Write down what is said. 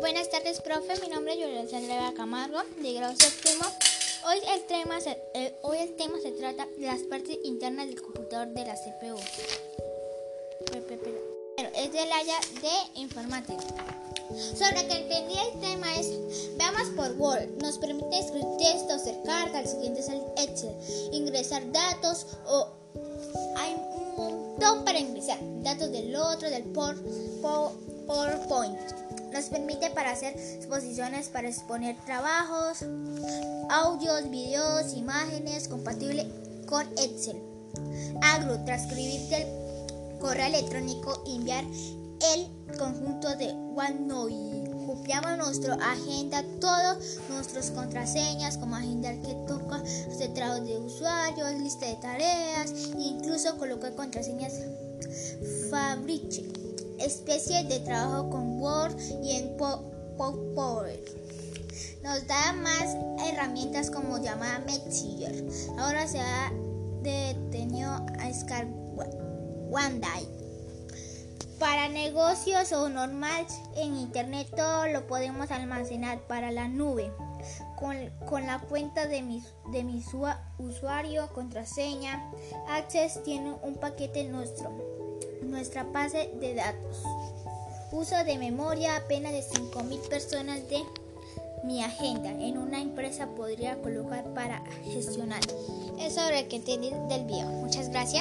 Buenas tardes, profe. Mi nombre es Julia Sandra Camargo, de grado séptimo. Hoy el, tema se, eh, hoy el tema se trata de las partes internas del computador de la CPU. Pero es del área de informática. Sobre que entendí el tema es, veamos por Word, nos permite escribir texto, hacer carga, el siguiente es el Excel, ingresar datos o hay un montón para ingresar, datos del otro, del PowerPoint. Nos permite para hacer exposiciones, para exponer trabajos, audios, videos, imágenes, compatible con Excel. Agro, transcribir del correo electrónico, enviar el conjunto de OneNote. Copiamos nuestra agenda, todas nuestras contraseñas, como agenda que toca, centrados de usuarios, lista de tareas, incluso colocar contraseñas Fabrice, especie de trabajo con Y en Power. Nos da más herramientas como llamada Messenger. Ahora se ha detenido a OneDrive. Para negocios o normal en internet todo lo podemos almacenar para la nube. Con, la cuenta de mi, de mi usuario, contraseña, Access tiene un paquete nuestro, nuestra base de datos. Uso de memoria apenas de 5.000 personas de mi agenda en una empresa podría colocar para gestionar. Es sobre el que entendí del video. Muchas gracias.